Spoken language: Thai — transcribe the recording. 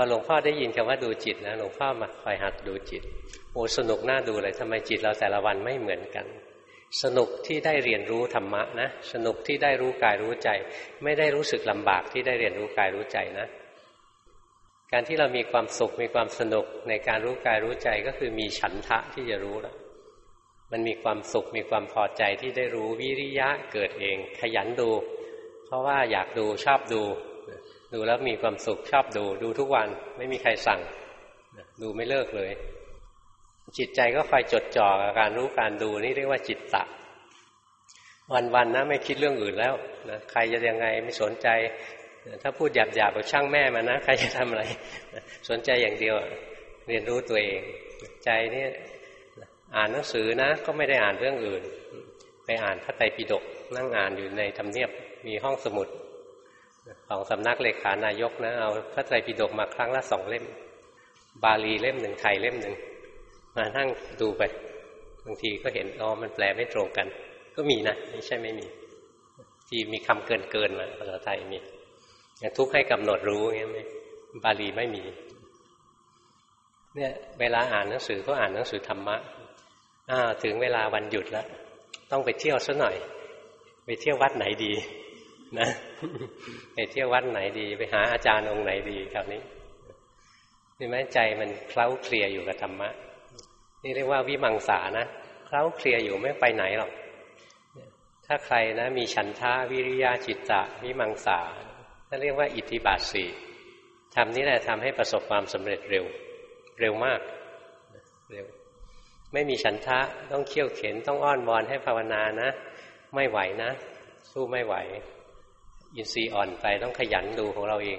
อหลวงพ่อได้ยินคำว่าดูจิตนะหลวงพ่อมาคอยหัดดูจิต โอ้สนุกน่าดูเลยทำไมจิตเราแต่ละวันไม่เหมือนกัน สนุกที่ได้เรียนรู้ธรรมะนะ สนุกที่ได้รู้กายรู้ใจ ไม่ได้รู้สึกลำบากที่ได้เรียนรู้กายรู้ใจนะ การที่เรามีความสุขมีความสนุกในการรู้กายรู้ใจก็คือมีฉันทะที่จะรู้แล้วมันมีความสุขมีความพอใจที่ได้รู้วิริยะเกิดเอง ขยันดู เพราะว่าอยากดูชอบดู ดูแล้วมีความสุขชอบดูดูทุกวันไม่มีใครสั่ง ดูไม่เลิกเลย จิตใจก็คอยจดจ่อกับการรู้การดูนี่เรียกว่าจิตตะ วันๆนะไม่คิดเรื่องอื่นแล้วนะใครจะยังไงไม่สนใจ ถ้าพูดหยาบๆแบบช่างแม่มานะ ใครจะทำอะไร สนใจอย่างเดียวเรียนรู้ตัวเอง ใจนี่อ่านหนังสือนะ ก็ไม่ได้อ่านเรื่องอื่น ไปอ่านพระไตรปิฎกนั่งอ่านอยู่ในทำเนียบมีห้องสมุด ของสำนักเลขานายกนะเอาพระไตรปิฎกมาครั้งละสองเล่ม บาลีเล่มหนึ่งไทยเล่มหนึ่งมานั่งดูไปบางทีก็เห็นอ๋อมันแปลไม่ตรงกัน ก็มีนะไม่ใช่ไม่มี ที่มีคำเกินเกินมาภาษาไทยมีทุกให้กำหนดรู้เงี้ยไหมบาลีไม่มี เนี่ยเวลาอ่านหนังสือก็อ่านหนังสือธรรมะอ้าถึงเวลาวันหยุดแล้ว ต้องไปเที่ยวซะหน่อย ไปเที่ยววัดไหนดี นะไปเที่ยววัดไหนดี ไปหาอาจารย์องค์ไหนดีคราวนี้นี่ไหมใจมันเคล้าเคลียอยู่กับธรรมะ นี่เรียกว่าวิมังสานะเคล้าเคลียอยู่ไม่ไปไหนหรอก ถ้าใครนะ มีฉันทาวิริยะจิตตะวิมังสานั่นเรียกว่าอิทธิบาทสี่ทำนี้แหละทำให้ประสบความสำเร็จเร็ว เร็วมากเร็วไม่มีฉันทะต้องเขี่ยวเข็นต้องอ้อนวอนให้ภาวนานะ ไม่ไหวนะ สู้ไม่ไหว อินทรีย์อ่อนไปต้องขยันดูของเราเอง